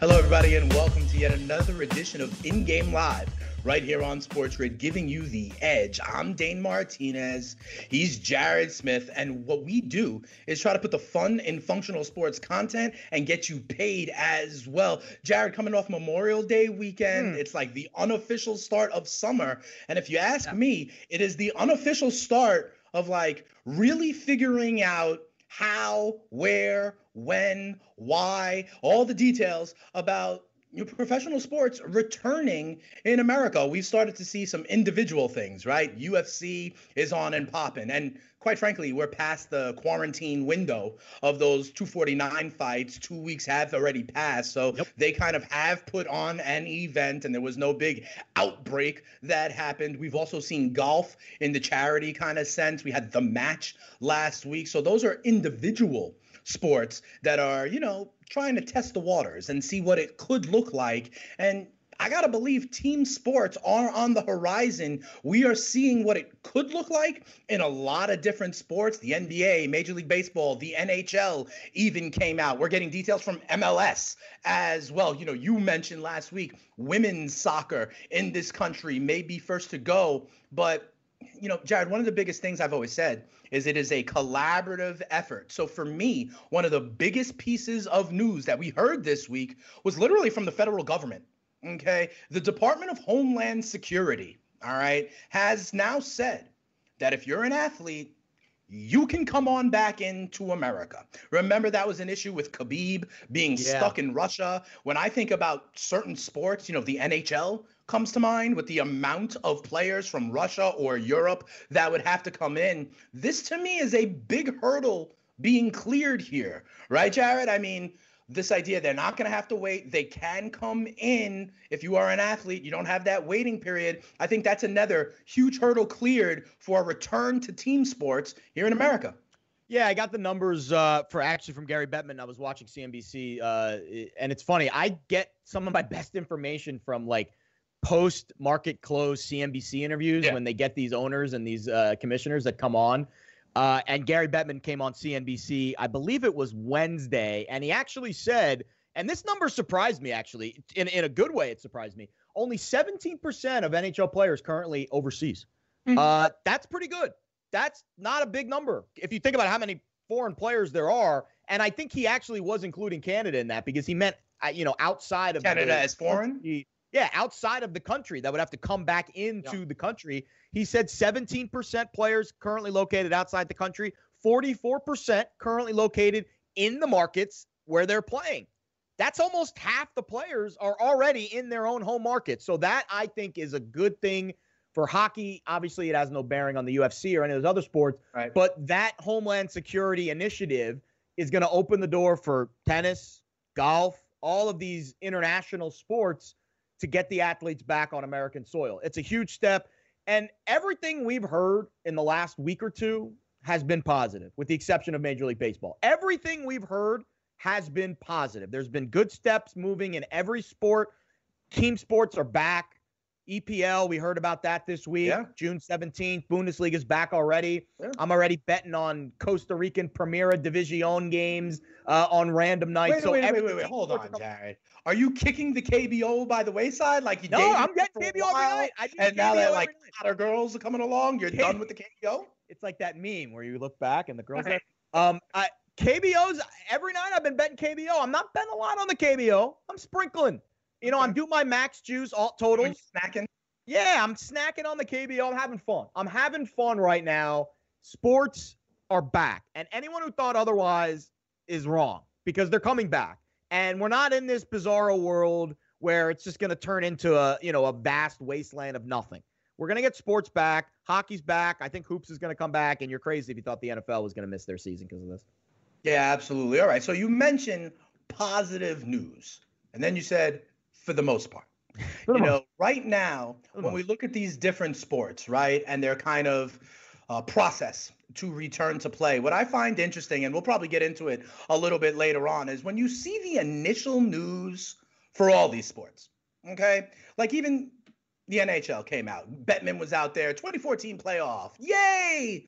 Hello, everybody, and welcome to yet another edition of In Game Live right here on Sports Grid, giving you the edge. I'm Dane Martinez. He's Jared Smith. And what we do is try to put the fun in functional sports content and get you paid as well. Jared, coming off Memorial Day weekend, mm. it's like the unofficial start of summer. And if you ask yeah. me, it is the unofficial start of like really figuring out how, where, when, why, all the details about professional sports returning in America. We've started to see some individual things, right? UFC is on and popping. And quite frankly, we're past the quarantine window of those 249 fights. Two weeks have already passed. So yep. they kind of have put on an event, and there was no big outbreak that happened. We've also seen golf in the charity kind of sense. We had the match last week. So those are individual sports that are, you know, trying to test the waters and see what it could look like. And I got to believe team sports are on the horizon. We are seeing what it could look like in a lot of different sports. The NBA, Major League Baseball, the NHL even came out. We're getting details from MLS as well. You know, you mentioned last week women's soccer in this country may be first to go, but you know, Jared, one of the biggest things I've always said is it is a collaborative effort. So for me, one of the biggest pieces of news that we heard this week was literally from the federal government. Okay. The Department of Homeland Security, all right, has now said that if you're an athlete, you can come on back into America. Remember that was an issue with Khabib being yeah. stuck in Russia. When I think about certain sports, you know, the NHL comes to mind with the amount of players from Russia or Europe that would have to come in. This to me is a big hurdle being cleared here, right, Jared? I mean, this idea they're not going to have to wait. They can come in if you are an athlete. You don't have that waiting period. I think that's another huge hurdle cleared for a return to team sports here in America. Yeah, I got the numbers uh, for actually from Gary Bettman. I was watching CNBC, uh, and it's funny. I get some of my best information from like post market close CNBC interviews yeah. when they get these owners and these uh, commissioners that come on. Uh, and Gary Bettman came on CNBC, I believe it was Wednesday, and he actually said, and this number surprised me actually, in, in a good way, it surprised me. Only 17% of NHL players currently overseas. Mm-hmm. Uh, that's pretty good. That's not a big number. If you think about how many foreign players there are, and I think he actually was including Canada in that because he meant, uh, you know, outside of Canada as foreign. Yeah, outside of the country that would have to come back into yeah. the country. He said 17% players currently located outside the country, 44% currently located in the markets where they're playing. That's almost half the players are already in their own home market. So that I think is a good thing for hockey. Obviously, it has no bearing on the UFC or any of those other sports. Right. But that Homeland Security initiative is going to open the door for tennis, golf, all of these international sports to get the athletes back on American soil. It's a huge step. And everything we've heard in the last week or two has been positive, with the exception of Major League Baseball. Everything we've heard has been positive. There's been good steps moving in every sport. Team sports are back. EPL, we heard about that this week. Yeah. June 17th. Bundesliga's back already. Yeah. I'm already betting on Costa Rican Primera División games uh, on random nights. Wait, so wait, wait, wait, wait, hold on, Jared. Are you kicking the KBO by the wayside like you No, dated I'm getting KBO every night. I do And now KBO that like night. hotter girls are coming along, you're K- done with the KBO? It's like that meme where you look back and the girls are. Um, I, KBOs every night. I've been betting KBO. I'm not betting a lot on the KBO. I'm sprinkling. You know, I'm doing my max juice alt you totals. snacking? Yeah, I'm snacking on the KBO. I'm having fun. I'm having fun right now. Sports are back, and anyone who thought otherwise is wrong because they're coming back. And we're not in this bizarro world where it's just going to turn into a you know a vast wasteland of nothing. We're going to get sports back. Hockey's back. I think hoops is going to come back. And you're crazy if you thought the NFL was going to miss their season because of this. Yeah, absolutely. All right. So you mentioned positive news, and then you said for the most part. You know, right now, when we look at these different sports, right, and their kind of uh, process to return to play, what I find interesting, and we'll probably get into it a little bit later on, is when you see the initial news for all these sports. Okay, like even the NHL came out. Bettman was out there. 2014 playoff. Yay!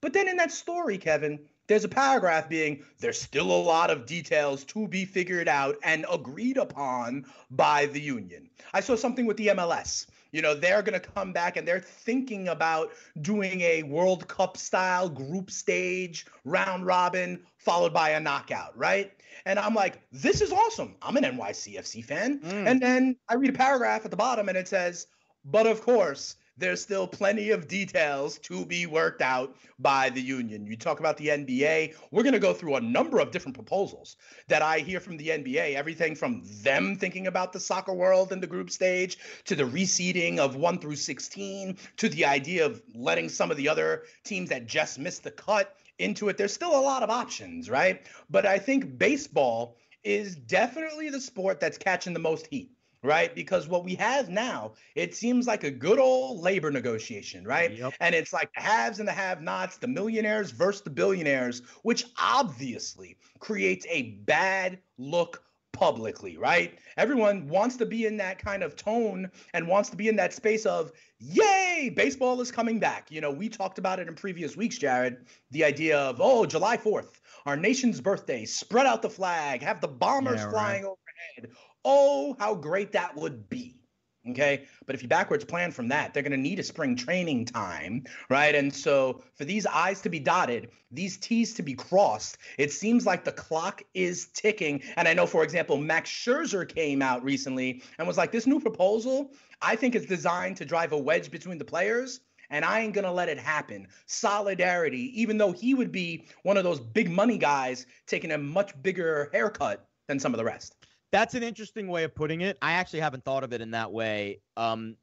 But then in that story, Kevin, there's a paragraph being there's still a lot of details to be figured out and agreed upon by the union. I saw something with the MLS. You know, they're going to come back and they're thinking about doing a World Cup style group stage round robin followed by a knockout, right? And I'm like, this is awesome. I'm an NYCFC fan. Mm. And then I read a paragraph at the bottom and it says, but of course, there's still plenty of details to be worked out by the union. You talk about the NBA, we're going to go through a number of different proposals that I hear from the NBA, everything from them thinking about the soccer world in the group stage to the reseeding of 1 through 16 to the idea of letting some of the other teams that just missed the cut into it. There's still a lot of options, right? But I think baseball is definitely the sport that's catching the most heat right? Because what we have now, it seems like a good old labor negotiation, right? Yep. And it's like the haves and the have nots, the millionaires versus the billionaires, which obviously creates a bad look publicly, right? Everyone wants to be in that kind of tone and wants to be in that space of, yay, baseball is coming back. You know, we talked about it in previous weeks, Jared, the idea of, oh, July 4th, our nation's birthday, spread out the flag, have the bombers Yeah, right. flying overhead. Oh, how great that would be. Okay. But if you backwards plan from that, they're going to need a spring training time, right? And so for these I's to be dotted, these T's to be crossed, it seems like the clock is ticking. And I know, for example, Max Scherzer came out recently and was like, this new proposal, I think is designed to drive a wedge between the players. And I ain't going to let it happen. Solidarity, even though he would be one of those big money guys taking a much bigger haircut than some of the rest. That's an interesting way of putting it. I actually haven't thought of it in that way. Um,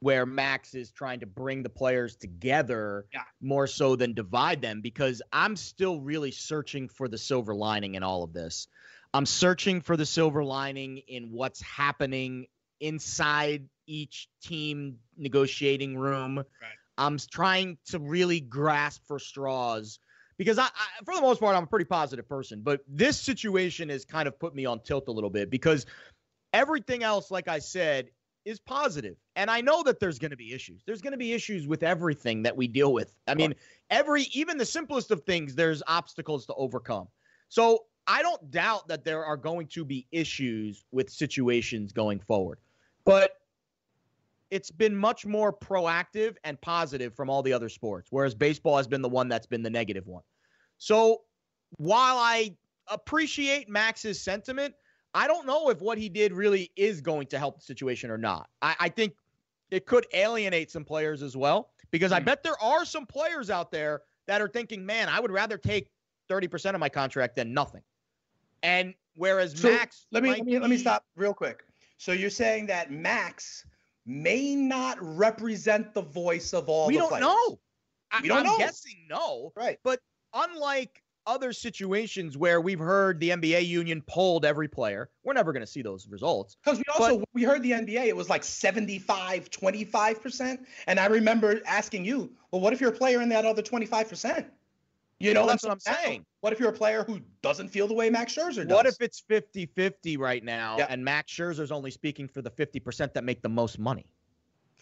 where Max is trying to bring the players together Yeah. more so than divide them, because I'm still really searching for the silver lining in all of this. I'm searching for the silver lining in what's happening inside each team negotiating room. I'm trying to really grasp for straws because I, I, for the most part, I'm a pretty positive person. But this situation has kind of put me on tilt a little bit because everything else, like I said, is positive. And I know that there's going to be issues. There's going to be issues with everything that we deal with. I mean, every, even the simplest of things, there's obstacles to overcome. So I don't doubt that there are going to be issues with situations going forward. But it's been much more proactive and positive from all the other sports, whereas baseball has been the one that's been the negative one. So while I appreciate Max's sentiment, I don't know if what he did really is going to help the situation or not. I, I think it could alienate some players as well, because I hmm. bet there are some players out there that are thinking, man, I would rather take 30% of my contract than nothing. And whereas So, Max, let me let me, let me stop real quick. So you're saying that Max may not represent the voice of all We the don't players. know. I, We don't I'm know. guessing no. Right. But unlike other situations where we've heard the NBA union polled every player, we're never going to see those results. Because we also we heard the NBA, it was like 75, 25%. And I remember asking you, well, what if you're a player in that other 25%? You know, that's what I'm saying. What if you're a player who doesn't feel the way Max Scherzer does? What if it's 50 50 right now Yeah. and Max Scherzer's only speaking for the 50% that make the most money?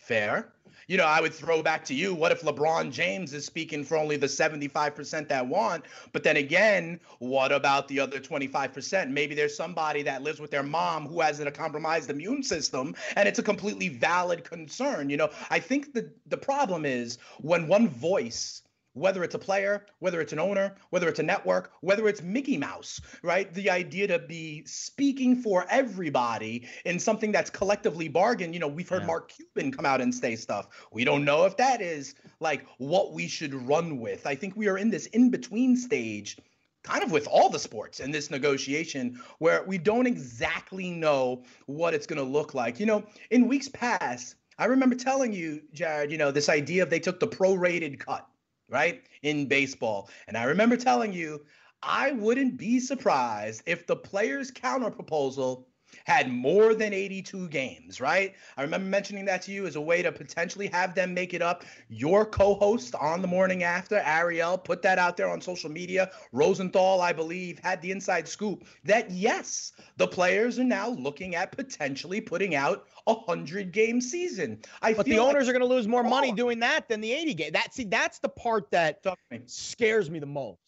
Fair. You know, I would throw back to you. What if LeBron James is speaking for only the 75% that want? But then again, what about the other 25%? Maybe there's somebody that lives with their mom who has a compromised immune system, and it's a completely valid concern. You know, I think the, the problem is when one voice whether it's a player, whether it's an owner, whether it's a network, whether it's Mickey Mouse, right? The idea to be speaking for everybody in something that's collectively bargained. You know, we've heard Yeah. Mark Cuban come out and say stuff. We don't know if that is like what we should run with. I think we are in this in between stage kind of with all the sports in this negotiation where we don't exactly know what it's going to look like. You know, in weeks past, I remember telling you, Jared, you know, this idea of they took the prorated cut, right, in baseball. And I remember telling you, I wouldn't be surprised if the players' counter proposal had more than 82 games, right? I remember mentioning that to you as a way to potentially have them make it up. Your co host on the morning after, Ariel, put that out there on social media. Rosenthal, I believe, had the inside scoop that yes, the players are now looking at potentially putting out a 100 game season. I But the feel like- owners are going to lose more money doing that than the 80 game. That see, that's the part that to scares me the most.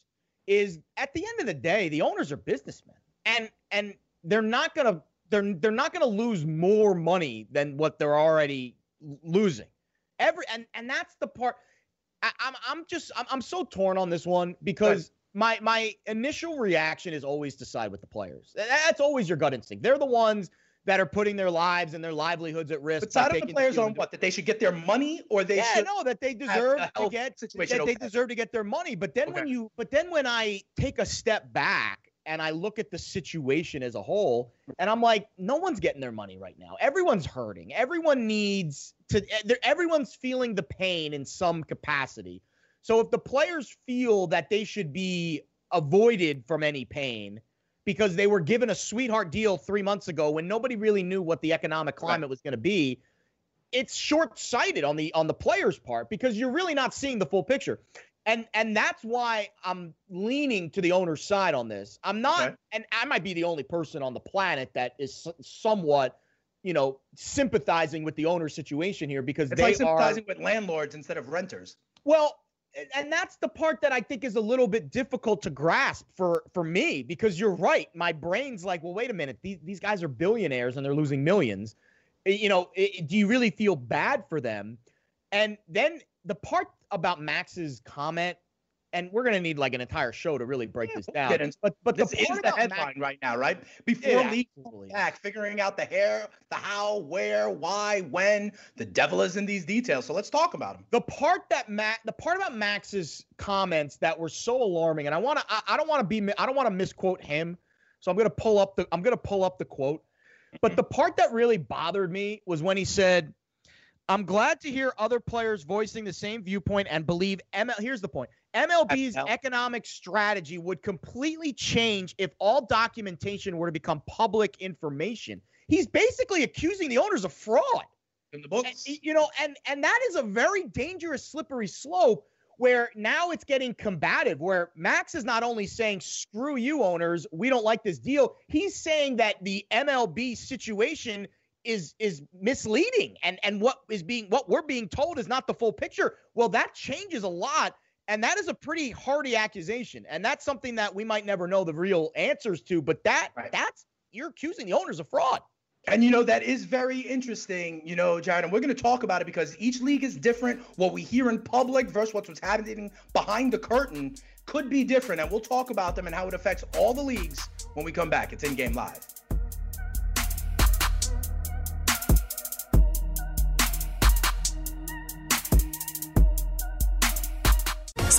Is at the end of the day, the owners are businessmen, and and they're not gonna they're they're not gonna lose more money than what they're already losing. Every and and that's the part. I, I'm I'm just I'm, I'm so torn on this one because my my initial reaction is always to side with the players. That's always your gut instinct. They're the ones that are putting their lives and their livelihoods at risk. But side of the players on what? That they should get their money or they yeah, should no, that they deserve to get situation. that they deserve to get their money. But then when you but then when I take a step back and I look at the situation as a whole, and I'm like, no one's getting their money right now. Everyone's hurting. Everyone needs to. Everyone's feeling the pain in some capacity. So if the players feel that they should be avoided from any pain because they were given a sweetheart deal three months ago when nobody really knew what the economic climate was going to be, it's short-sighted on the on the players' part because you're really not seeing the full picture. And and that's why I'm leaning to the owner's side on this. I'm not Okay. and I might be the only person on the planet that is somewhat, you know, sympathizing with the owner's situation here because It's they like are sympathizing with landlords instead of renters. well, and- that's the part that I think is a little bit difficult to grasp for for me because you're right. My brain's like, well, wait a minute. These these guys are billionaires and they're losing millions. You know, i- do you really feel bad for them? And then the part about Max's comment, and we're gonna need like an entire show to really break Yeah, this we'll down. but but This the is the headline Max, right now, right? Before Yeah, league back, figuring out the hair, the how, where, why, when. The devil is in these details. So let's talk about them. the part that Matt, the part about Max's comments that were so alarming, and I want to, I, I don't want to be, I don't want to misquote him, so I'm gonna pull up the, I'm gonna pull up the quote. But the part that really bothered me was when he said, "I'm glad to hear other players voicing the same viewpoint and believe ML." Here's the point: MLB's ML. economic strategy would completely change if all documentation were to become public information. He's basically accusing the owners of fraud. In the And, books. you know, and and that is a very dangerous slippery slope where now it's getting combative. Where Max is not only saying "screw you, owners, we don't like this deal," he's saying that the MLB situation is is misleading, and and what is being what we're being told is not the full picture. Well, that changes a lot. And that is a pretty hardy accusation. And that's something that we might never know the real answers to. But that Right. that's you're accusing the owners of fraud. And you know, that is very interesting, you know, Jared, and we're going to talk about it because each league is different. What we hear in public versus what's happening behind the curtain could be different. And we'll talk about them and how it affects all the leagues when we come back. It's in game live.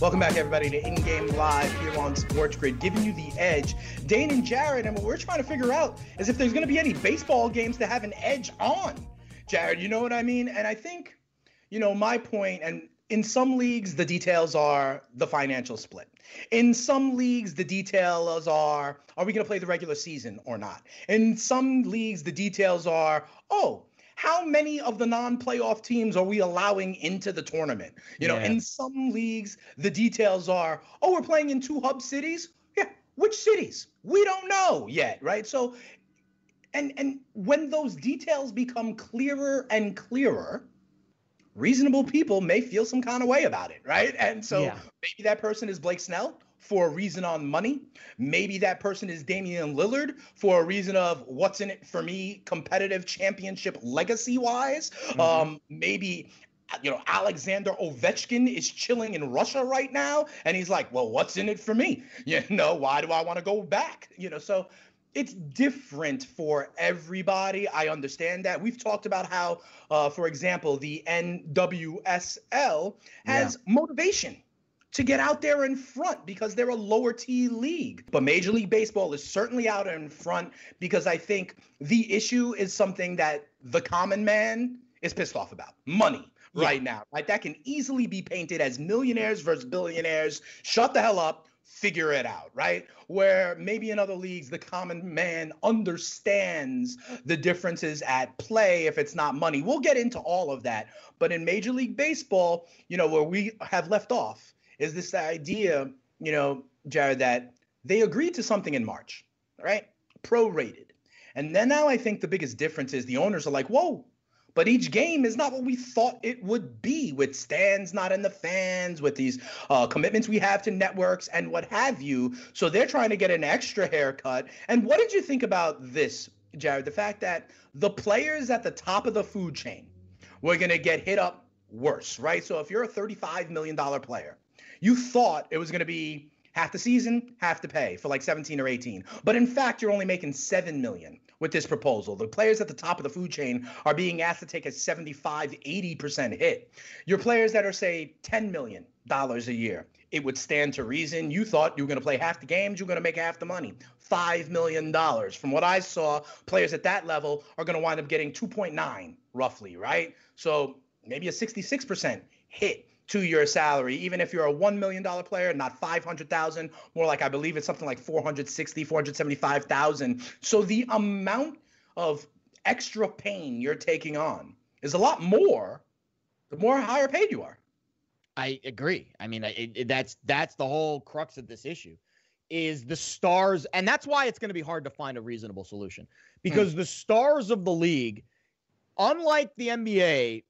Welcome back, everybody, to In Game Live here on Sports Grid, giving you the edge. Dane and Jared, and what we're trying to figure out is if there's going to be any baseball games to have an edge on. Jared, you know what I mean? And I think, you know, my point, and in some leagues, the details are the financial split. In some leagues, the details are are we going to play the regular season or not? In some leagues, the details are oh, how many of the non-playoff teams are we allowing into the tournament? You know, Yeah. in some leagues, the details are, oh, we're playing in two hub cities. Yeah, which cities? We don't know yet, right? So, and and when those details become clearer and clearer, reasonable people may feel some kind of way about it, right? And so Yeah. maybe that person is Blake Snell for a reason on money. Maybe that person is Damian Lillard for a reason of what's in it for me, competitive championship legacy wise. Um, maybe you know, Alexander Ovechkin is chilling in Russia right now, and he's like, "Well, what's in it for me? You know, why do I want to go back? You know, so it's different for everybody. I understand that. We've talked about how, uh, for example, the NWSL has motivation to get out there in front because they're a lower T league. But Major League Baseball is certainly out in front because I think the issue is something that the common man is pissed off about money right now. Right? That can easily be painted as millionaires versus billionaires. Shut the hell up. Figure it out, right? Where maybe in other leagues, the common man understands the differences at play if it's not money. We'll get into all of that. But in Major League Baseball, you know, where we have left off is this the idea, you know, Jared, that they agreed to something in March, right? Prorated. And then now I think the biggest difference is the owners are like, whoa, but each game is not what we thought it would be with stands not in the fans, with these uh, commitments we have to networks and what have you. So they're trying to get an extra haircut. And what did you think about this, Jared? The fact that the players at the top of the food chain were going to get hit up worse, right? So if you're a $35 million player, you thought it was going to be half the season, half the pay for like 17 or 18. But in fact, you're only making 7 million with this proposal. The players at the top of the food chain are being asked to take a 75, 80% hit. Your players that are, say, $10 million a year, it would stand to reason. You thought you were going to play half the games, you were going to make half the money. $5 million. From what I saw, players at that level are going to wind up getting 2.9 roughly, right? So maybe a 66% hit to your salary, even if you're a $1 million player, not 500,000, more like I believe it's something like 460, 475,000. So the amount of extra pain you're taking on is a lot more the more higher paid you are. I agree. I mean, it, it, that's that's the whole crux of this issue is the stars and that's why it's going to be hard to find a reasonable solution because mm. the stars of the league unlike the NBA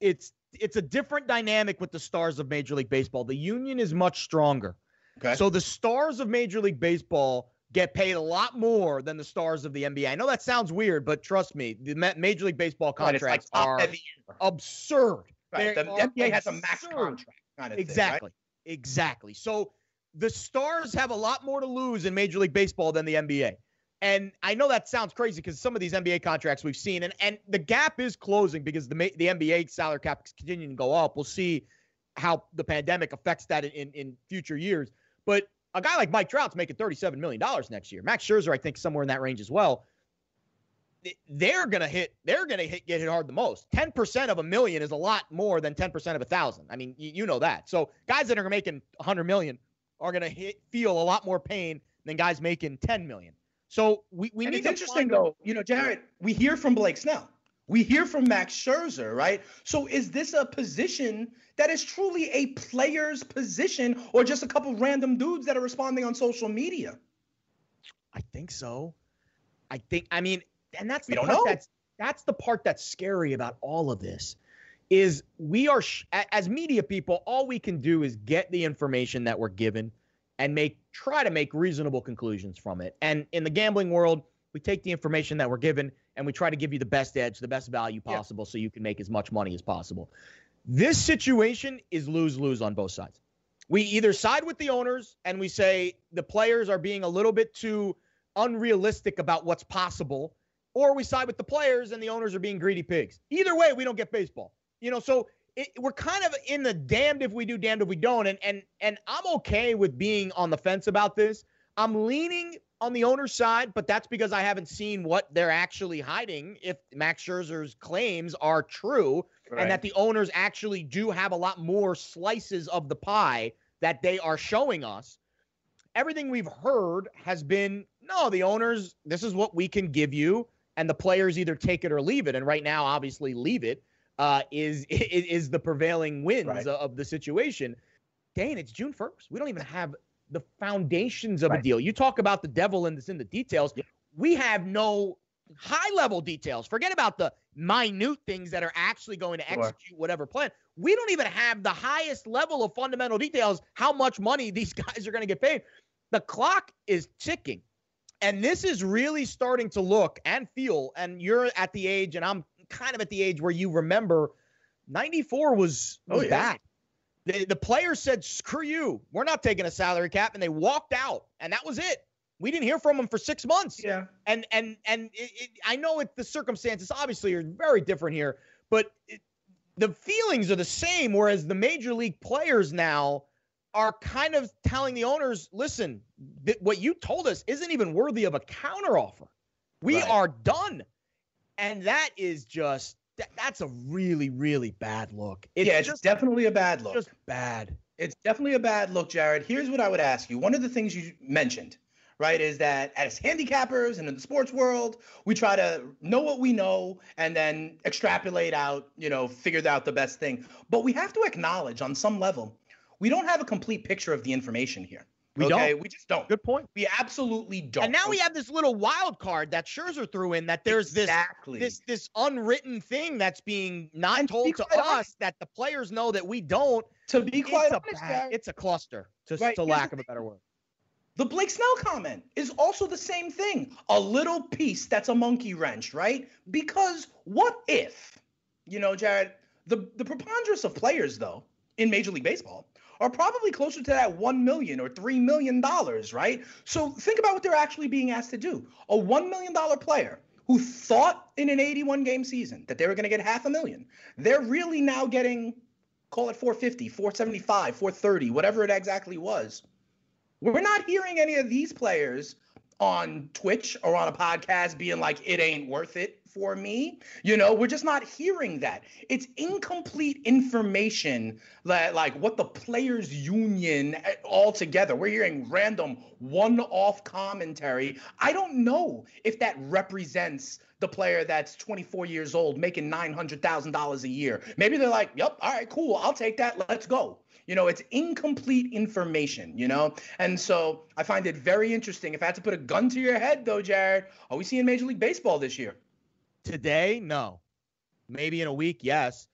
it's it's a different dynamic with the stars of Major League Baseball. The union is much stronger. Okay. So the stars of Major League Baseball get paid a lot more than the stars of the NBA. I know that sounds weird, but trust me, the Major League Baseball contracts right, like are absurd. Right. The NBA absurd. has a max contract kind of exactly. Thing, right? Exactly. So the stars have a lot more to lose in Major League Baseball than the NBA. And I know that sounds crazy because some of these NBA contracts we've seen, and, and the gap is closing because the the NBA salary cap is continuing to go up. We'll see how the pandemic affects that in, in future years. But a guy like Mike Trout's making $37 million next year. Max Scherzer, I think, somewhere in that range as well. They're gonna hit. They're gonna hit, get hit hard the most. Ten percent of a million is a lot more than ten percent of a thousand. I mean, you, you know that. So guys that are making 100 million are gonna hit, feel a lot more pain than guys making 10 million. So we, we and need it's interesting though, you know, Jared, we hear from Blake Snell. We hear from Max Scherzer, right? So is this a position that is truly a player's position or just a couple random dudes that are responding on social media? I think so. I think I mean, and that's the part know. that's that's the part that's scary about all of this is we are sh- as media people all we can do is get the information that we're given and make try to make reasonable conclusions from it. And in the gambling world, we take the information that we're given and we try to give you the best edge, the best value possible yeah. so you can make as much money as possible. This situation is lose lose on both sides. We either side with the owners and we say the players are being a little bit too unrealistic about what's possible, or we side with the players and the owners are being greedy pigs. Either way, we don't get baseball. You know, so it, we're kind of in the damned if we do, damned if we don't. And and and I'm okay with being on the fence about this. I'm leaning on the owner's side, but that's because I haven't seen what they're actually hiding. If Max Scherzer's claims are true, right. and that the owners actually do have a lot more slices of the pie that they are showing us, everything we've heard has been no. The owners, this is what we can give you, and the players either take it or leave it. And right now, obviously, leave it uh, is, is, is the prevailing winds right. of the situation. Dane, it's June first. We don't even have the foundations of right. a deal. You talk about the devil in this in the details. Yeah. We have no high level details. Forget about the minute things that are actually going to execute sure. whatever plan. We don't even have the highest level of fundamental details, how much money these guys are going to get paid. The clock is ticking. And this is really starting to look and feel, and you're at the age, and I'm kind of at the age where you remember 94 was, oh, was oh, yeah. bad. The, the players said, screw you. We're not taking a salary cap. And they walked out. And that was it. We didn't hear from them for six months. Yeah. And and and it, it, I know it, the circumstances obviously are very different here, but it, the feelings are the same. Whereas the major league players now are kind of telling the owners, listen, th- what you told us isn't even worthy of a counteroffer. We right. are done and that is just that, that's a really really bad look. It's yeah, it's just, definitely a bad look. Just bad. It's definitely a bad look, Jared. Here's what I would ask you. One of the things you mentioned, right, is that as handicappers and in the sports world, we try to know what we know and then extrapolate out, you know, figure out the best thing. But we have to acknowledge on some level, we don't have a complete picture of the information here We okay, don't. we just don't. Good point. We absolutely don't. And now we have this little wild card that Scherzer threw in that there's exactly. this this this unwritten thing that's being not And told be to us honest- that the players know that we don't. To be quite it's a, honest, bad- Jared, it's a cluster, to, Right, to lack of a better word. The Blake Snell comment is also the same thing. A little piece that's a monkey wrench, right? Because what if, you know, Jared, the, the preponderance of players, though, in Major League Baseball are probably closer to that 1 million or $3 million, right? So think about what they're actually being asked to do. A $1 million player who thought in an 81 game season that they were going to get half a million, they're really now getting, call it 450, 475, 430, whatever it exactly was. We're not hearing any of these players on Twitch or on a podcast being like, it ain't worth it for me. You know, we're just not hearing that. It's incomplete information that, like, what the players' union eh, altogether. We're hearing random one off commentary. I don't know if that represents the player that's 24 years old making $900,000 a year. Maybe they're like, yep, all right, cool, I'll take that, let's go. You know, it's incomplete information, you know? And so I find it very interesting. If I had to put a gun to your head, though, Jared, are we seeing Major League Baseball this year? Today, no. Maybe in a week, yes.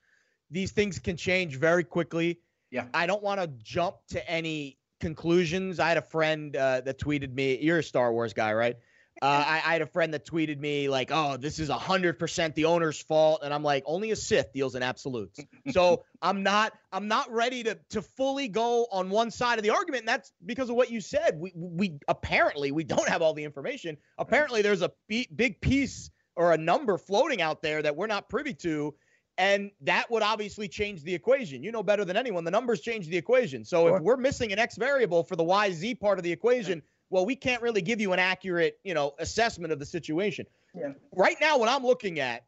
These things can change very quickly. Yeah. I don't want to jump to any conclusions. I had a friend uh, that tweeted me. You're a Star Wars guy, right? Uh, I, I had a friend that tweeted me like, "Oh, this is hundred percent the owner's fault," and I'm like, "Only a Sith deals in absolutes." so I'm not, I'm not ready to to fully go on one side of the argument, and that's because of what you said. We we apparently we don't have all the information. Apparently, there's a b- big piece or a number floating out there that we're not privy to. And that would obviously change the equation. You know better than anyone. The numbers change the equation. So Sure. if we're missing an X variable for the YZ part of the equation, well, we can't really give you an accurate, you know, assessment of the situation. Yeah. Right now, what I'm looking at,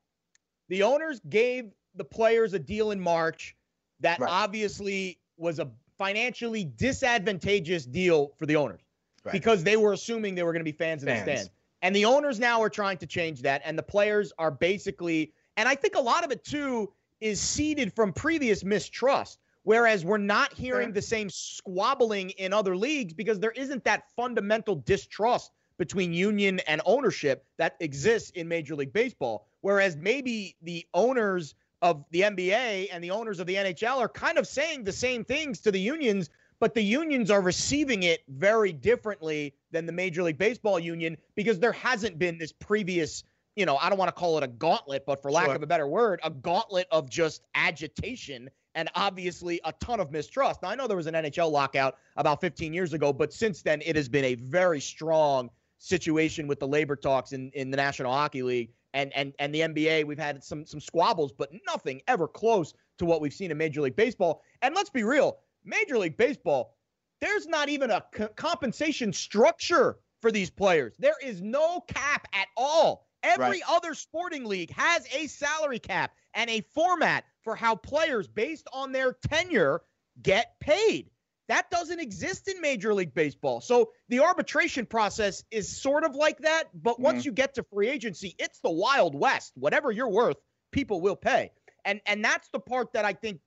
the owners gave the players a deal in March that Right. obviously was a financially disadvantageous deal for the owners Right. because they were assuming they were going to be fans in the stand. And the owners now are trying to change that, and the players are basically, and I think a lot of it too is seeded from previous mistrust. Whereas we're not hearing the same squabbling in other leagues because there isn't that fundamental distrust between union and ownership that exists in Major League Baseball. Whereas maybe the owners of the NBA and the owners of the NHL are kind of saying the same things to the unions, but the unions are receiving it very differently than the Major League Baseball union because there hasn't been this previous, you know, I don't want to call it a gauntlet, but for lack Sure. of a better word, a gauntlet of just agitation and obviously a ton of mistrust. Now, I know there was an NHL lockout about 15 years ago, but since then, it has been a very strong situation with the labor talks in, in the National Hockey League and, and, and the NBA. We've had some, some squabbles, but nothing ever close to what we've seen in Major League Baseball. And let's be real Major League Baseball, there's not even a co- compensation structure for these players. There is no cap at all. Every Right. other sporting league has a salary cap and a format for how players, based on their tenure, get paid. That doesn't exist in Major League Baseball. So the arbitration process is sort of like that. But once mm-hmm. you get to free agency, it's the Wild West. Whatever you're worth, people will pay. And and that's the part that I think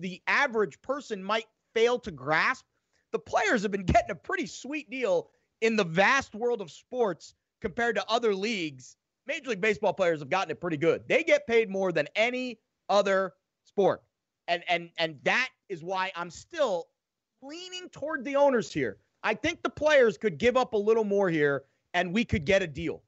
the average person might fail to grasp. The players have been getting a pretty sweet deal in the vast world of sports compared to other leagues. Major League Baseball players have gotten it pretty good. They get paid more than any other sport. And and and that is why I'm still leaning toward the owners here. I think the players could give up a little more here and we could get a deal.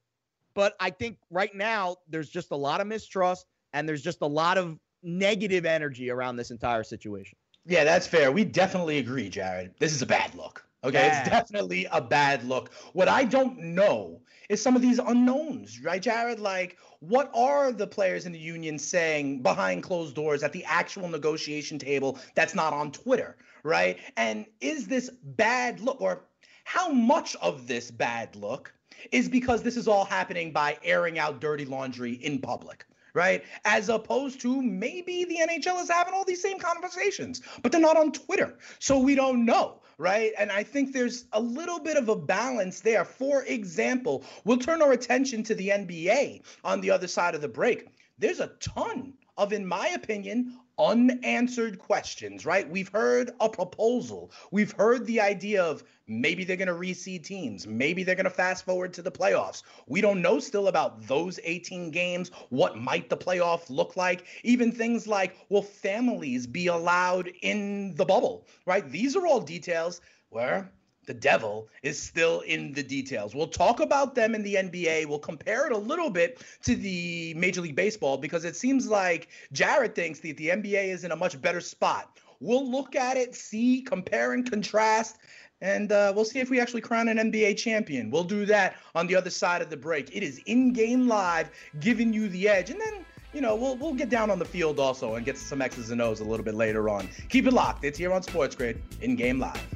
But I think right now there's just a lot of mistrust and there's just a lot of negative energy around this entire situation. Yeah, that's fair. We definitely agree, Jared. This is a bad look. Okay, Bad. it's definitely a bad look. What I don't know is some of these unknowns, right, Jared? Like, what are the players in the union saying behind closed doors at the actual negotiation table that's not on Twitter, right? And is this bad look, or how much of this bad look is because this is all happening by airing out dirty laundry in public? Right? As opposed to maybe the NHL is having all these same conversations, but they're not on Twitter. So we don't know, right? And I think there's a little bit of a balance there. For example, we'll turn our attention to the NBA on the other side of the break. there's a ton of, in my opinion, unanswered questions, right? We've heard a proposal. We've heard the idea of maybe they're going to reseed teams. Maybe they're going to fast forward to the playoffs. We don't know still about those 18 games. What might the playoff look like? Even things like will families be allowed in the bubble, right? These are all details where the devil is still in the details. We'll talk about them in the NBA. We'll compare it a little bit to the Major League Baseball because it seems like Jared thinks that the NBA is in a much better spot. We'll look at it, see, compare and contrast, and uh, we'll see if we actually crown an NBA champion. We'll do that on the other side of the break. It is in game live, giving you the edge. And then you know, we'll we'll get down on the field also and get some X's and O's a little bit later on. Keep it locked. It's here on Sports Grid in game live.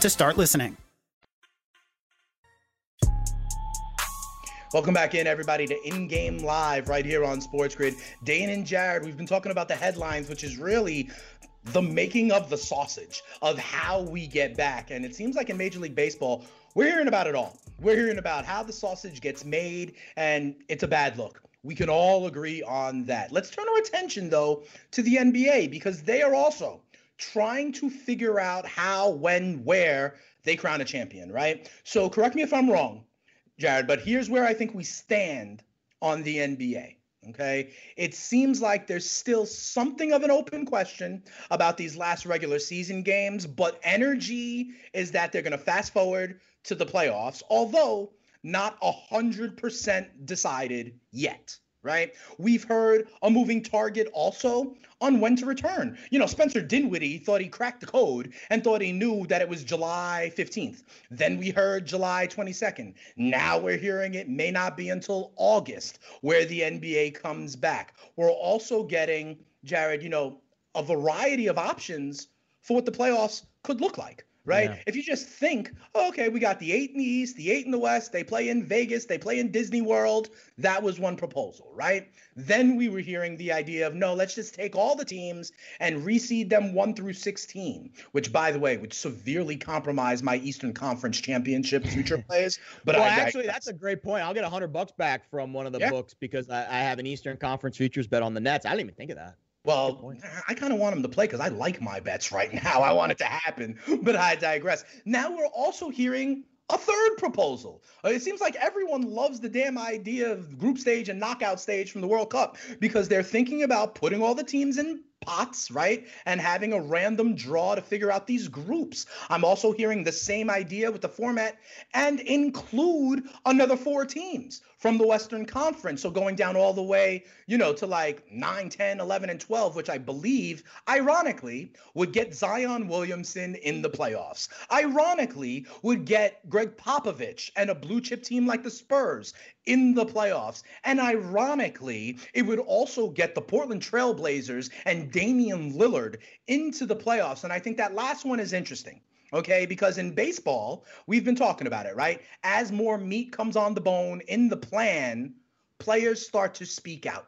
to start listening. Welcome back in, everybody, to In Game Live right here on Sports Grid. Dane and Jared, we've been talking about the headlines, which is really the making of the sausage of how we get back. And it seems like in Major League Baseball, we're hearing about it all. We're hearing about how the sausage gets made, and it's a bad look. We can all agree on that. Let's turn our attention, though, to the NBA because they are also trying to figure out how, when, where they crown a champion, right? So correct me if I'm wrong, Jared, but here's where I think we stand on the NBA. Okay. It seems like there's still something of an open question about these last regular season games, but energy is that they're going to fast forward to the playoffs. Although not 100% decided yet right? We've heard a moving target also on when to return. You know, Spencer Dinwiddie thought he cracked the code and thought he knew that it was July 15th. Then we heard July 22nd. Now we're hearing it may not be until August where the NBA comes back. We're also getting, Jared, you know, a variety of options for what the playoffs could look like right? Yeah. If you just think, oh, okay, we got the eight in the East, the eight in the West, they play in Vegas, they play in Disney World. That was one proposal, right? Then we were hearing the idea of no, let's just take all the teams and reseed them one through 16, which, by the way, would severely compromise my Eastern Conference championship future plays. But well, I, actually, that's a great point. I'll get a hundred bucks back from one of the yeah. books because I, I have an Eastern Conference futures bet on the Nets. I didn't even think of that. Well, I kind of want him to play because I like my bets right now. I want it to happen, but I digress. Now we're also hearing a third proposal. Uh, it seems like everyone loves the damn idea of group stage and knockout stage from the World Cup because they're thinking about putting all the teams in pots, right? And having a random draw to figure out these groups. I'm also hearing the same idea with the format and include another four teams from the Western Conference. So going down all the way, you know, to like 9, 10, 11, and 12, which I believe, ironically, would get Zion Williamson in the playoffs. Ironically, would get Gregg Popovich and a blue chip team like the Spurs in the playoffs. And ironically, it would also get the Portland Trailblazers and Damian Lillard into the playoffs. And I think that last one is interesting Okay, because in baseball, we've been talking about it, right? As more meat comes on the bone in the plan, players start to speak out.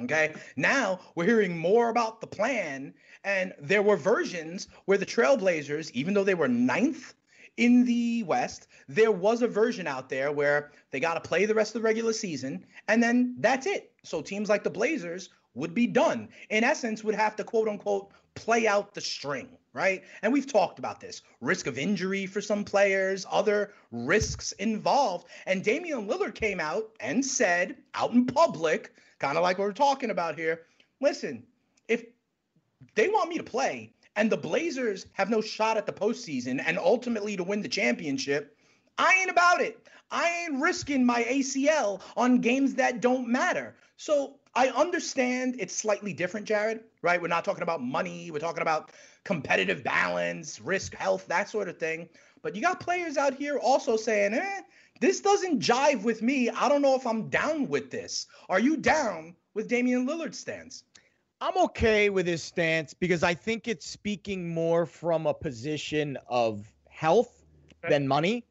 Okay, now we're hearing more about the plan, and there were versions where the Trailblazers, even though they were ninth in the West, there was a version out there where they got to play the rest of the regular season, and then that's it. So teams like the Blazers would be done. In essence, would have to quote unquote play out the string right? And we've talked about this risk of injury for some players, other risks involved. And Damian Lillard came out and said, out in public, kind of like what we're talking about here listen, if they want me to play and the Blazers have no shot at the postseason and ultimately to win the championship, I ain't about it. I ain't risking my ACL on games that don't matter. So I understand it's slightly different, Jared, right? We're not talking about money. We're talking about competitive balance, risk, health, that sort of thing. But you got players out here also saying, eh, this doesn't jive with me. I don't know if I'm down with this. Are you down with Damian Lillard's stance? I'm okay with his stance because I think it's speaking more from a position of health okay. than money.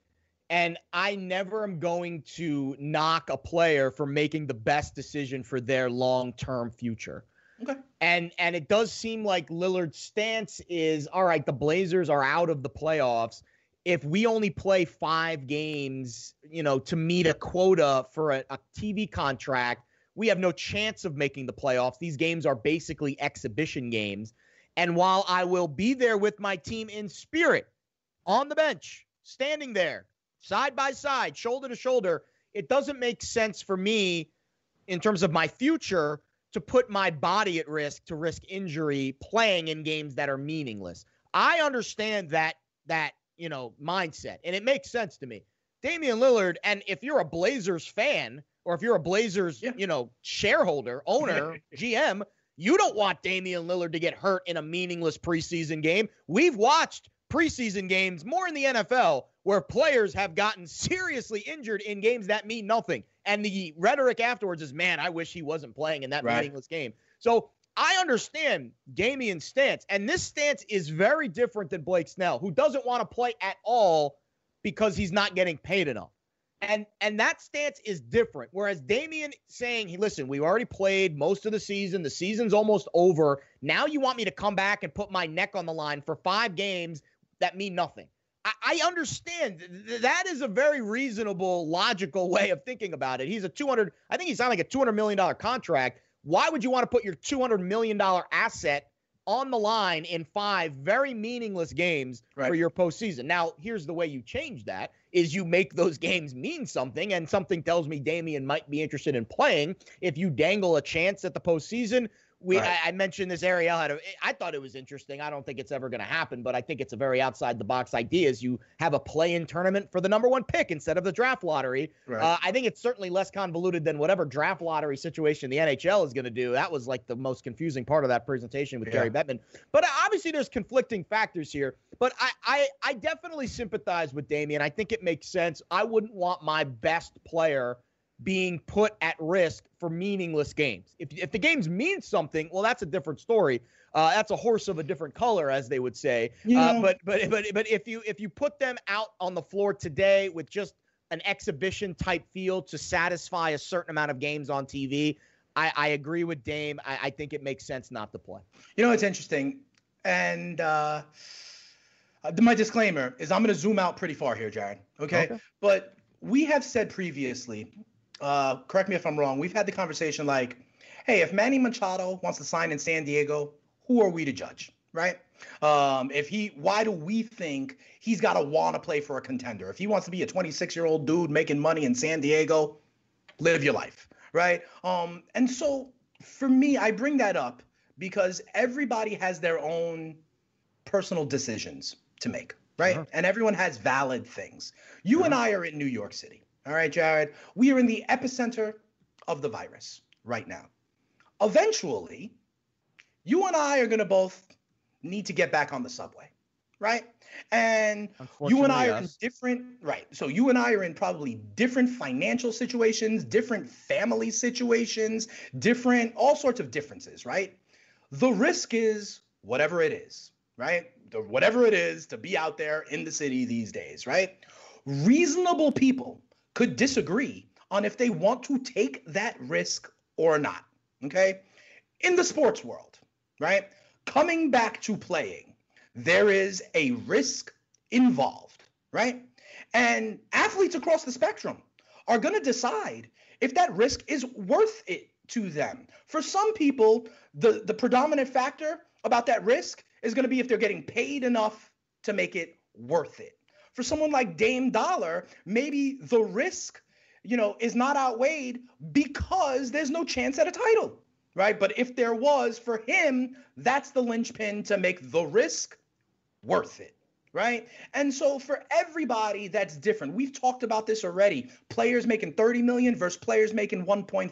And I never am going to knock a player for making the best decision for their long term future. Okay. And and it does seem like Lillard's stance is all right, the Blazers are out of the playoffs. If we only play five games, you know, to meet a quota for a, a TV contract, we have no chance of making the playoffs. These games are basically exhibition games. And while I will be there with my team in spirit, on the bench, standing there, side by side, shoulder to shoulder, it doesn't make sense for me in terms of my future to put my body at risk to risk injury playing in games that are meaningless. I understand that that, you know, mindset and it makes sense to me. Damian Lillard and if you're a Blazers fan or if you're a Blazers, yeah. you know, shareholder, owner, GM, you don't want Damian Lillard to get hurt in a meaningless preseason game. We've watched preseason games more in the NFL where players have gotten seriously injured in games that mean nothing. And the rhetoric afterwards is, man, I wish he wasn't playing in that right. meaningless game. So I understand Damian's stance. And this stance is very different than Blake Snell, who doesn't want to play at all because he's not getting paid enough. And and that stance is different. Whereas Damian saying, "He listen, we've already played most of the season. The season's almost over. Now you want me to come back and put my neck on the line for five games that mean nothing. I, I understand that is a very reasonable, logical way of thinking about it. He's a 200, I think he signed like a $200 million contract. Why would you want to put your $200 million asset on the line in five very meaningless games right. for your postseason. Now, here's the way you change that is you make those games mean something, and something tells me Damian might be interested in playing. If you dangle a chance at the postseason, we Right. I, I mentioned this Ariel had a I thought it was interesting. I don't think it's ever going to happen, but I think it's a very outside the box idea. Is you have a play-in tournament for the number one pick instead of the draft lottery. Right. Uh, I think it's certainly less convoluted than whatever draft lottery situation the NHL is going to do. That was like the most confusing part of that presentation with Yeah. Gary Bettman. But uh, obviously, there's conflicting factors here. But I, I I definitely sympathize with Damian. I think it makes sense. I wouldn't want my best player being put at risk for meaningless games. If, if the games mean something, well, that's a different story. Uh, that's a horse of a different color, as they would say. You Uh, but but but but if you if you put them out on the floor today with just an exhibition type feel to satisfy a certain amount of games on TV, I, I agree with Dame. I, I think it makes sense not to play. You know, it's interesting. And uh, uh, my disclaimer is I'm going to zoom out pretty far here, Jared. Okay? Okay. But we have said previously, uh, correct me if I'm wrong, we've had the conversation like, hey, if Manny Machado wants to sign in San Diego, who are we to judge? Right? Um, if he, why do we think he's got to want to play for a contender? If he wants to be a 26 year old dude making money in San Diego, live your life, right? Um, and so for me, I bring that up because everybody has their own personal decisions to make, right? And everyone has valid things. You and I are in New York City, all right, Jared? We are in the epicenter of the virus right now. Eventually, you and I are going to both need to get back on the subway, right? And you and I are in different, right? So you and I are in probably different financial situations, different family situations, different, all sorts of differences, right? The risk is whatever it is, right? The, whatever it is to be out there in the city these days, right? Reasonable people could disagree on if they want to take that risk or not, okay? In the sports world, right? Coming back to playing, there is a risk involved, right? And athletes across the spectrum are going to decide if that risk is worth it to them. For some people, the, the predominant factor about that risk is going to be if they're getting paid enough to make it worth it. For someone like Dame Dollar, maybe the risk, you know, is not outweighed because there's no chance at a title, right? But if there was for him, that's the linchpin to make the risk worth it right? And so for everybody that's different. We've talked about this already. Players making 30 million versus players making 1.5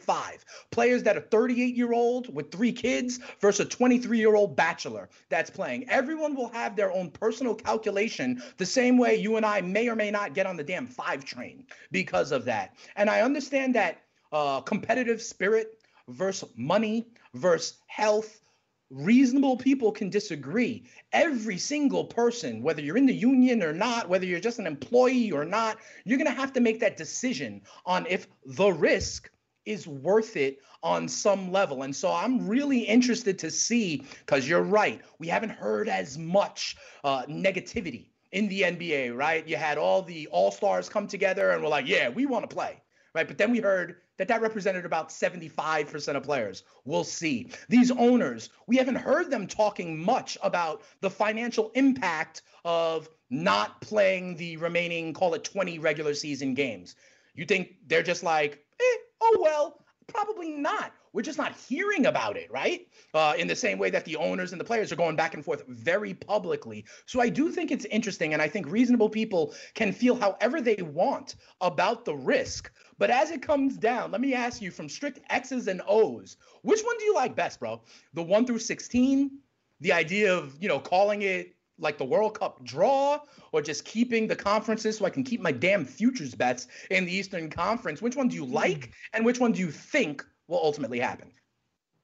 players that are 38 year old with three kids versus a 23 year old bachelor that's playing. Everyone will have their own personal calculation the same way you and i may or may not get on the damn five train because of that. And i understand that uh, competitive spirit versus money versus health reasonable people can disagree. Every single person, whether you're in the union or not, whether you're just an employee or not, you're going to have to make that decision on if the risk is worth it on some level. And so I'm really interested to see, because you're right, we haven't heard as much uh, negativity in the NBA, right? You had all the all stars come together and we're like, yeah, we want to play right? But then we heard that that represented about 75% of players. We'll see. These owners, we haven't heard them talking much about the financial impact of not playing the remaining, call it 20 regular season games. You think they're just like, eh, oh, well, probably not. We're just not hearing about it, right? Uh, in the same way that the owners and the players are going back and forth very publicly. So I do think it's interesting, and I think reasonable people can feel however they want about the risk. But as it comes down, let me ask you from strict X's and O's, which one do you like best, bro? The one through 16? The idea of, you know, calling it like the World Cup draw or just keeping the conferences so I can keep my damn futures bets in the Eastern Conference? Which one do you like and which one do you think will ultimately happen?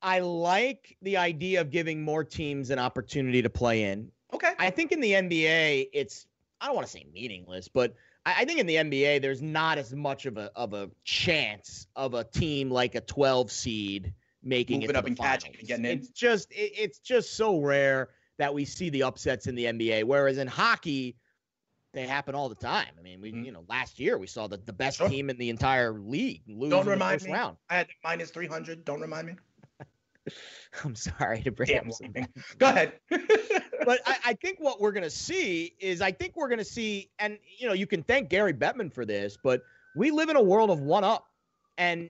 I like the idea of giving more teams an opportunity to play in. Okay. I think in the NBA, it's I don't want to say meaningless, but I, I think in the NBA, there's not as much of a of a chance of a team like a 12 seed making Moving it to up the and catching finals. and getting in. It's just it, it's just so rare that we see the upsets in the NBA. Whereas in hockey, they happen all the time. I mean, we you know last year we saw the, the best Mm-hmm. Sure. team in the entire league lose Don't in the remind first me. round. I had minus 300. Don't remind me. I'm sorry to bring Damn up something. Go ahead. but I, I think what we're going to see is I think we're going to see, and you know, you can thank Gary Bettman for this, but we live in a world of one up, and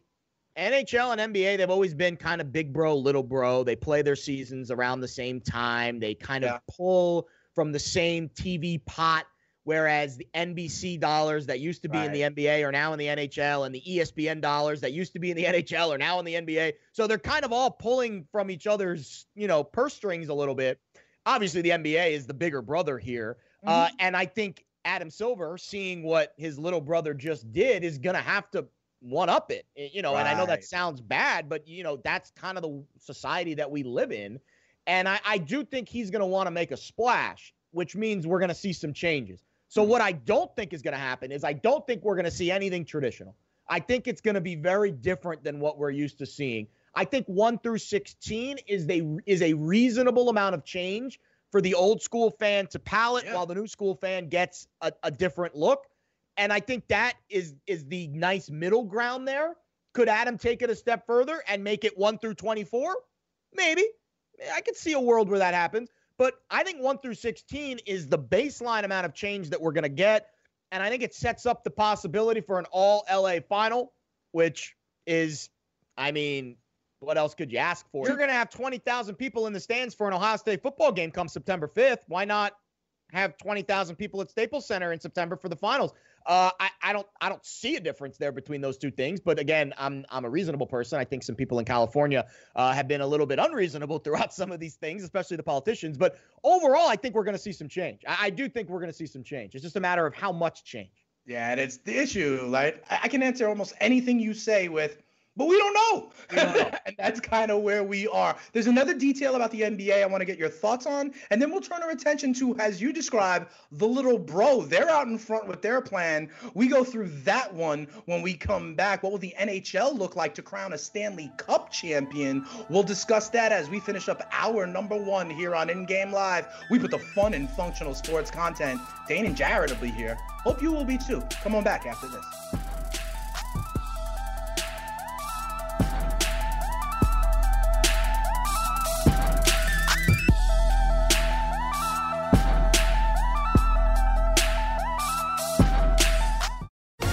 NHL and NBA, they've always been kind of big bro, little bro. They play their seasons around the same time. They kind of pull from the same TV pot. Whereas the NBC dollars that used to be in the NBA are now in the NHL, and the ESPN dollars that used to be in the NHL are now in the NBA. So they're kind of all pulling from each other's, you know, purse strings a little bit. Obviously, the NBA is the bigger brother here. Uh, and I think Adam Silver, seeing what his little brother just did, is going to have to one up it. eh, You know, and I know that sounds bad, but, you know, that's kind of the society that we live in. And I, I do think he's going to want to make a splash, which means we're going to see some changes. So, what I don't think is going to happen is I don't think we're going to see anything traditional. I think it's going to be very different than what we're used to seeing. I think 1 through 16 is a is a reasonable amount of change for the old school fan to palate while the new school fan gets a, a different look. And I think that is is the nice middle ground there. Could Adam take it a step further and make it 1 through 24? Maybe. I could see a world where that happens. But I think 1 through 16 is the baseline amount of change that we're going to get. And I think it sets up the possibility for an all LA final, which is, I mean, what else could you ask for? You're going to have 20,000 people in the stands for an Ohio State football game come September 5th. Why not have 20,000 people at Staples Center in September for the finals? Uh, I, I don't I don't see a difference there between those two things. But again, I'm I'm a reasonable person. I think some people in California uh, have been a little bit unreasonable throughout some of these things, especially the politicians. But overall, I think we're going to see some change. I, I do think we're going to see some change. It's just a matter of how much change. Yeah, and it's the issue. Like I I can answer almost anything you say with, but we don't know. and that's kind of where we are. There's another detail about the NBA I want to get your thoughts on, and then we'll turn our attention to, as you describe, the little bro. They're out in front with their plan. We go through that one when we come back. What will the NHL look like to crown a Stanley Cup champion? We'll discuss that as we finish up our number one here on In Game Live. We put the fun and functional sports content. Dane and Jared will be here. Hope you will be too. Come on back after this.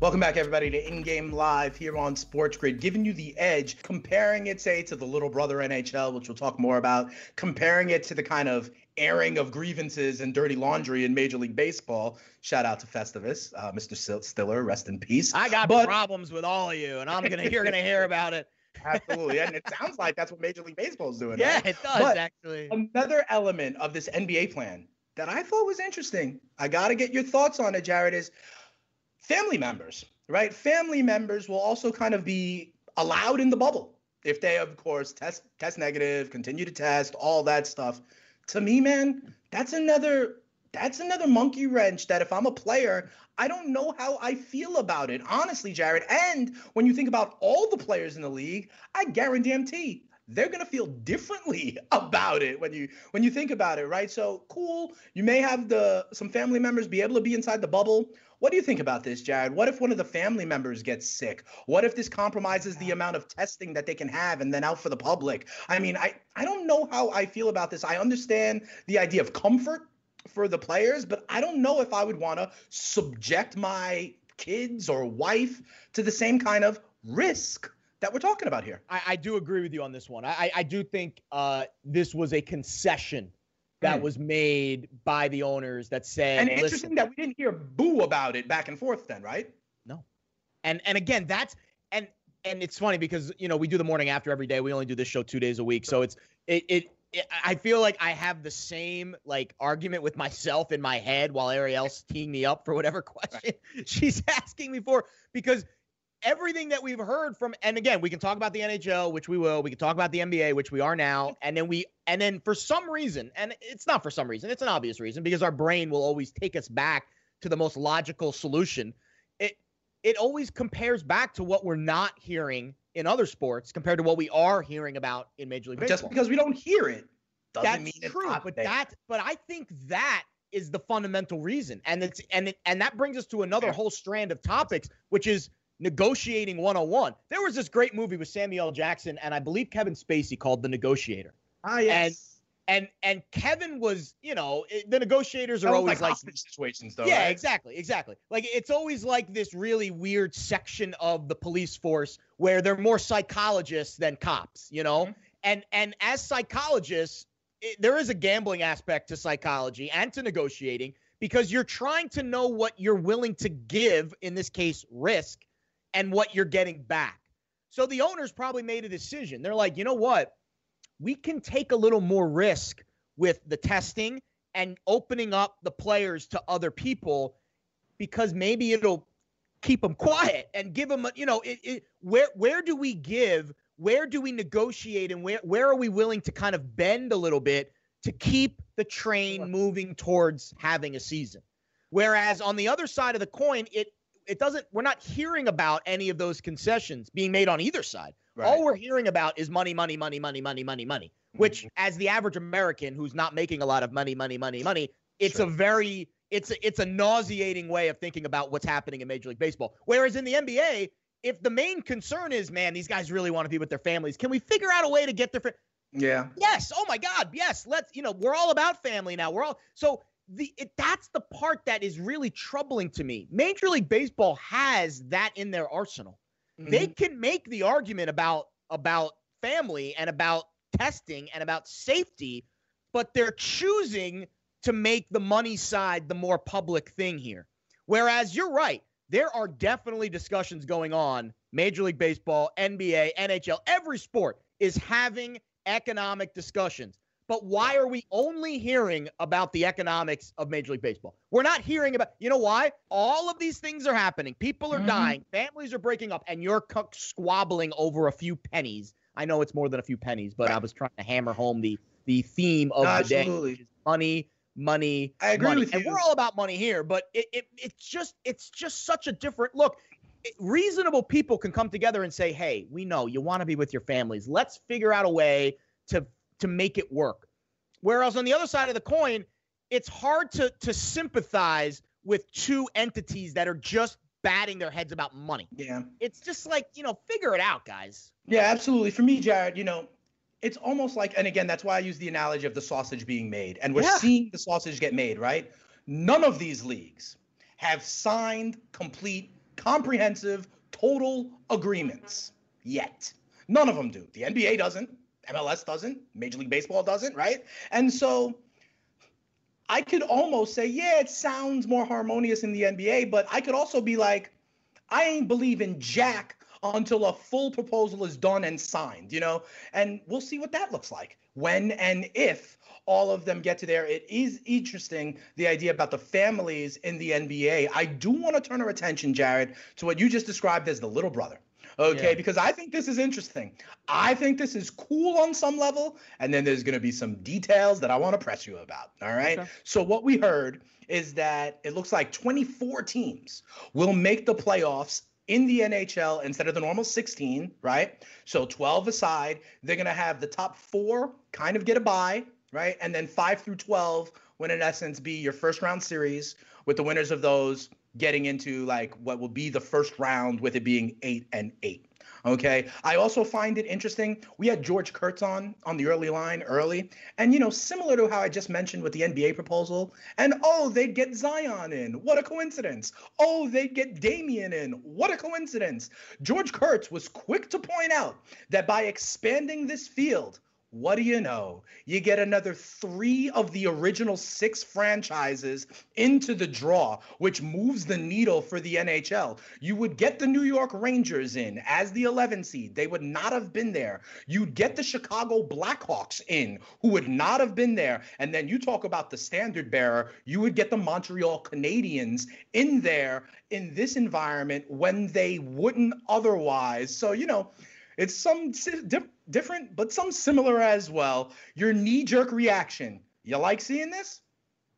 Welcome back, everybody, to In Game Live here on Sports Grid, giving you the edge, comparing it, say, to the little brother NHL, which we'll talk more about, comparing it to the kind of airing of grievances and dirty laundry in Major League Baseball. Shout out to Festivus, uh, Mr. Stiller, rest in peace. I got But- problems with all of you, and I'm gonna you're gonna hear about it. Absolutely, and it sounds like that's what Major League Baseball is doing. Yeah, right? it does But actually. Another element of this NBA plan that I thought was interesting. I got to get your thoughts on it, Jared. Is family members, right? Family members will also kind of be allowed in the bubble if they, of course, test test negative, continue to test, all that stuff. To me, man, that's another that's another monkey wrench that if I'm a player, I don't know how I feel about it, honestly, Jared. And when you think about all the players in the league, I guarantee they're gonna feel differently about it when you when you think about it, right? So cool. You may have the some family members be able to be inside the bubble. What do you think about this, Jared? What if one of the family members gets sick? What if this compromises the amount of testing that they can have and then out for the public? I mean, I I don't know how I feel about this. I understand the idea of comfort for the players, but I don't know if I would want to subject my kids or wife to the same kind of risk that we're talking about here. I, I do agree with you on this one. I, I- do think uh, this was a concession that Hmm. was made by the owners that said, And "Listen, interesting that we didn't hear boo about it back and forth then, right? No. And and again, that's and and it's funny because you know we do the morning after every day. We only do this show two days a week, so it's it it. I feel like I have the same like argument with myself in my head while Ariel's teeing me up for whatever question she's asking me for because everything that we've heard from and again we can talk about the NHL which we will we can talk about the NBA which we are now and then we and then for some reason and it's not for some reason it's an obvious reason because our brain will always take us back to the most logical solution it it always compares back to what we're not hearing in other sports compared to what we are hearing about in Major League Baseball. just because we don't hear it doesn't That's mean it's true, not but there. that but I think that is the fundamental reason, and it's and it, and that brings us to another whole strand of topics, which is negotiating 101. There was this great movie with Samuel L. Jackson and I believe Kevin Spacey called The Negotiator. Ah, yes. And and and Kevin was, you know, it- the negotiators are always like hostage situations, though. yeah, right? exactly, exactly. Like it's always like this really weird section of the police force where they're more psychologists than cops, you know. Mm-hmm. And and as psychologists, it, there is a gambling aspect to psychology and to negotiating because you're trying to know what you're willing to give, in this case, risk, and what you're getting back. So the owners probably made a decision. They're like, you know what? We can take a little more risk with the testing and opening up the players to other people because maybe it'll keep them quiet and give them, a, you know, it, it, where where do we give? Where do we negotiate and where where are we willing to kind of bend a little bit to keep the train moving towards having a season? Whereas on the other side of the coin, it it doesn't we're not hearing about any of those concessions being made on either side. All we're hearing about is money, money, money, money, money, money, money. Which, mm-hmm. as the average American who's not making a lot of money, money, money, money, it's a very it's a, it's a nauseating way of thinking about what's happening in Major League Baseball. Whereas in the NBA, if the main concern is, man, these guys really want to be with their families, can we figure out a way to get their fa- Yeah. Yes. Oh my God. Yes. Let's. You know, we're all about family now. We're all so the it, that's the part that is really troubling to me. Major League Baseball has that in their arsenal. They mm-hmm. can make the argument about about family and about testing and about safety, but they're choosing to make the money side the more public thing here. Whereas you're right, there are definitely discussions going on. Major League Baseball, NBA, NHL, every sport is having economic discussions. But why are we only hearing about the economics of Major League Baseball? We're not hearing about, you know why? All of these things are happening. People are Mhm. dying, families are breaking up, and you're squabbling over a few pennies. I know it's more than a few pennies, but I was trying to hammer home the the theme of the day, Absolutely. money, money. I agree money. with And you. we're all about money here, but it, it it's just it's just such a different look. It- reasonable people can come together and say, "Hey, we know you want to be with your families. Let's figure out a way to to make it work." Whereas on the other side of the coin, it's hard to to sympathize with two entities that are just batting their heads about money. Yeah. It's just like, you know, figure it out, guys. Yeah, absolutely. For me, Jared, you know, it's almost like, and again, that's why I use the analogy of the sausage being made. And we're Yeah. seeing the sausage get made, right? None of these leagues have signed complete, comprehensive, total agreements yet. None of them do. The NBA doesn't, MLS doesn't, Major League Baseball doesn't, right? And so I could almost say, yeah, it sounds more harmonious in the NBA, but I could also be like, I ain't believe in Jack until a full proposal is done and signed, you know? And we'll see what that looks like when and if all of them get to there. It is interesting, the idea about the families in the NBA. I do want to turn our attention, Jared, to what you just described as the little brother. Okay, Yeah. because I think this is interesting. I think this is cool on some level, and then there's going to be some details that I want to press you about. All right. Okay. So what we heard is that it looks like 24 teams will make the playoffs in the NHL instead of the normal 16, right? So 12 aside, they're going to have the top 4 kind of get a bye, right? And then 5 through 12 would in essence be your first round series with the winners of those getting into like what will be the first round with it being 8 and 8. Okay. I also find it interesting. We had George Kurtz on on the early line early, and you know, similar to how I just mentioned with the NBA proposal. And oh, they'd get Zion in. What a coincidence. Oh, they'd get Damian in. What a coincidence. George Kurtz was quick to point out that by expanding this field, what do you know? You get another three of the original six franchises into the draw, which moves the needle for the NHL. You would get the New York Rangers in as the 11 seed. They would not have been there. You'd get the Chicago Blackhawks in, who would not have been there. And then you talk about the standard bearer, you would get the Montreal Canadiens in there in this environment when they wouldn't otherwise. So, you know, it's some si- dif- different, but some similar as well. Your knee jerk reaction. You like seeing this?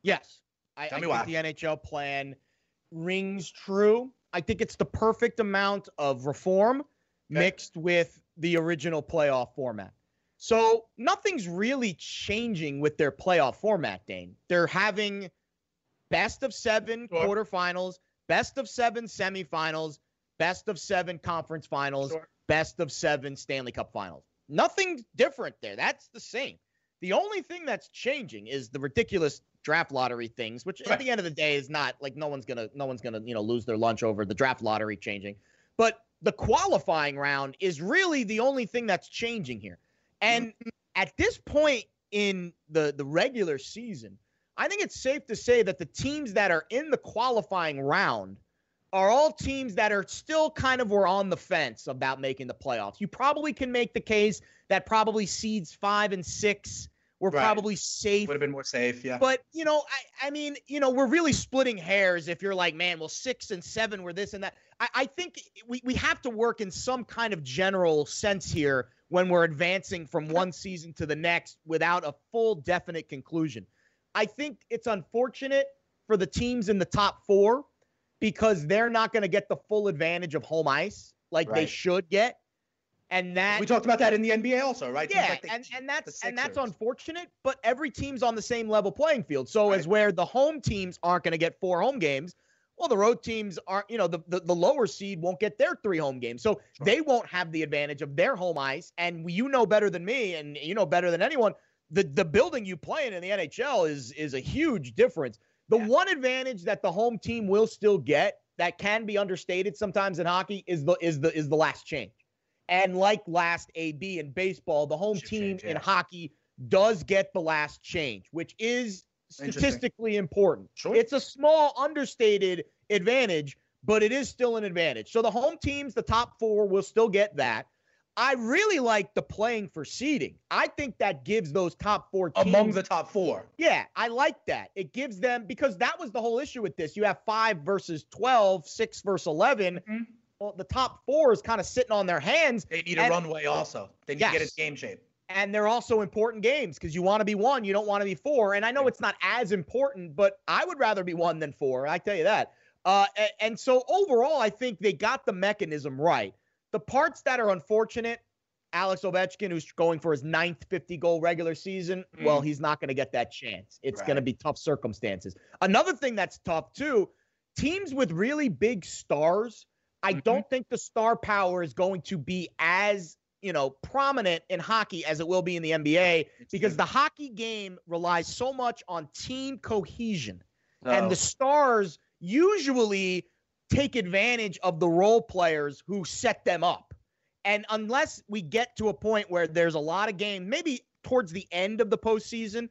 Yes. I, Tell I me think why. the NHL plan rings true. I think it's the perfect amount of reform mixed with the original playoff format. So nothing's really changing with their playoff format, Dane. They're having best of seven Sure. quarterfinals, best of seven semifinals, best of seven conference finals, Sure. Best of seven Stanley Cup finals. Nothing different there. That's the same. The only thing that's changing is the ridiculous draft lottery things, which at the end of the day is not like no one's gonna no one's gonna you know lose their lunch over the draft lottery changing. But the qualifying round is really the only thing that's changing here. And mm-hmm. at this point in the the regular season, I think it's safe to say that the teams that are in the qualifying round are all teams that are still kind of were on the fence about making the playoffs. You probably can make the case that probably seeds five and six were Right. probably safe. Would have been more safe, yeah. But you know, I, I mean, you know, we're really splitting hairs if you're like, man, well, six and seven were this and that. I, I think we, we have to work in some kind of general sense here when we're advancing from one season to the next without a full definite conclusion. I think it's unfortunate for the teams in the top four because they're not going to get the full advantage of home ice like they should get. And that we talked about that in the NBA also, right? Yeah, like the- and, and that's and that's unfortunate, but every team's on the same level playing field. So as where the home teams aren't going to get four home games, well, the road teams aren't, you know, the, the, the lower seed won't get their three home games. So they won't have the advantage of their home ice. And you know better than me, and you know better than anyone, the, the building you play in in the NHL is is a huge difference. The one advantage that the home team will still get that can be understated sometimes in hockey is the is the is the last change. And like last AB in baseball, the home team in hockey does get the last change, which is statistically important. Sure. It's a small, understated advantage, but it is still an advantage. So the home teams, the top four, will still get that. I really like the playing for seeding. I think that gives those top four teams among the top four. yeah, I like that. It gives them because that was the whole issue with this. You have five versus 12, six versus 11. Well, the top four is kind of sitting on their hands. They need a And- runway also. They need to get Yes. its game shape. and they're also important games because you want to be one, you don't want to be four. And I know it's not as important, but I would rather be one than four. I tell you that. Uh, and, and so overall, I think they got the mechanism right. The parts that are unfortunate, Alex Ovechkin, who's going for his ninth 50 goal regular season, mm. well, he's not going to get that chance. It's right. going to be tough circumstances. Another thing that's tough, too, teams with really big stars, I mm-hmm. don't think the star power is going to be as you know, prominent in hockey as it will be in the NBA because the hockey game relies so much on team cohesion. Oh. And the stars usually take advantage of the role players who set them up. And unless we get to a point where there's a lot of game, maybe towards the end of the postseason,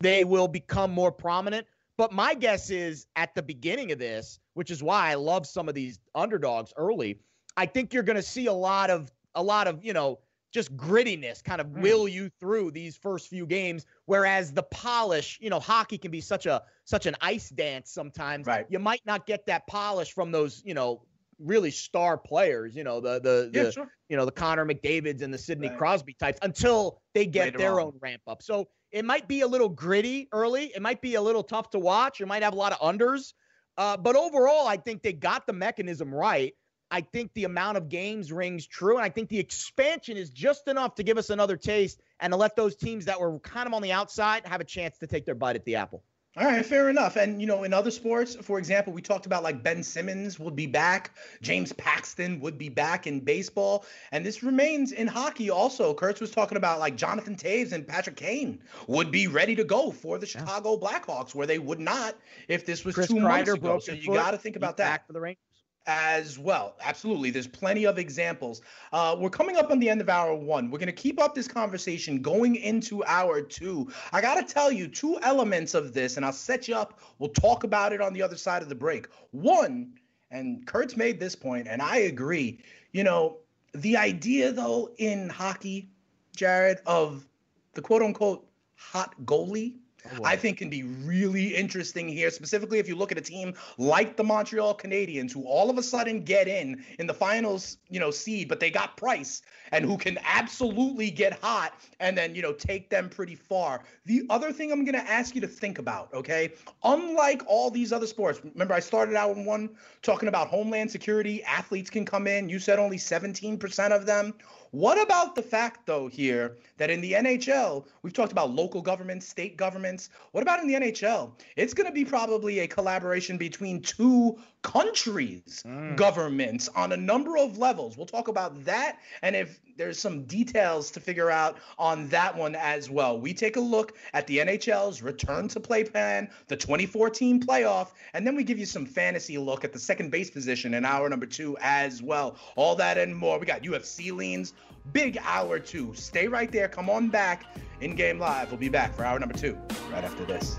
they will become more prominent. But my guess is at the beginning of this, which is why I love some of these underdogs early, I think you're going to see a lot of a lot of, you know, just grittiness kind of mm. will you through these first few games whereas the polish you know hockey can be such a such an ice dance sometimes right. you might not get that polish from those you know really star players you know the the, yeah, the sure. you know the Connor McDavid's and the Sidney right. Crosby types until they get Later their on. own ramp up so it might be a little gritty early it might be a little tough to watch it might have a lot of unders uh, but overall I think they got the mechanism right I think the amount of games rings true. And I think the expansion is just enough to give us another taste and to let those teams that were kind of on the outside have a chance to take their bite at the apple. All right, fair enough. And you know, in other sports, for example, we talked about like Ben Simmons would be back, James Paxton would be back in baseball, and this remains in hockey also. Kurtz was talking about like Jonathan Toews and Patrick Kane would be ready to go for the Chicago Blackhawks, where they would not if this was Chris two Kreider months ago. So you got to think about that back for the Rangers. As well. Absolutely. There's plenty of examples. Uh, we're coming up on the end of hour one. We're going to keep up this conversation going into hour two. I got to tell you two elements of this, and I'll set you up. We'll talk about it on the other side of the break. One, and Kurt's made this point, and I agree. You know, the idea, though, in hockey, Jared, of the quote unquote hot goalie. I think can be really interesting here, specifically if you look at a team like the Montreal Canadiens, who all of a sudden get in in the finals, you know, seed, but they got Price, and who can absolutely get hot and then you know take them pretty far. The other thing I'm going to ask you to think about, okay? Unlike all these other sports, remember I started out in one talking about homeland security, athletes can come in. You said only 17% of them. What about the fact, though, here that in the NHL, we've talked about local governments, state governments. What about in the NHL? It's going to be probably a collaboration between two countries' hmm. governments on a number of levels. We'll talk about that and if there's some details to figure out on that one as well. We take a look at the NHL's return to play plan, the 2014 playoff, and then we give you some fantasy look at the second base position in hour number two as well. All that and more. We got UFC leans, big hour two. Stay right there. Come on back in game live. We'll be back for hour number two right after this.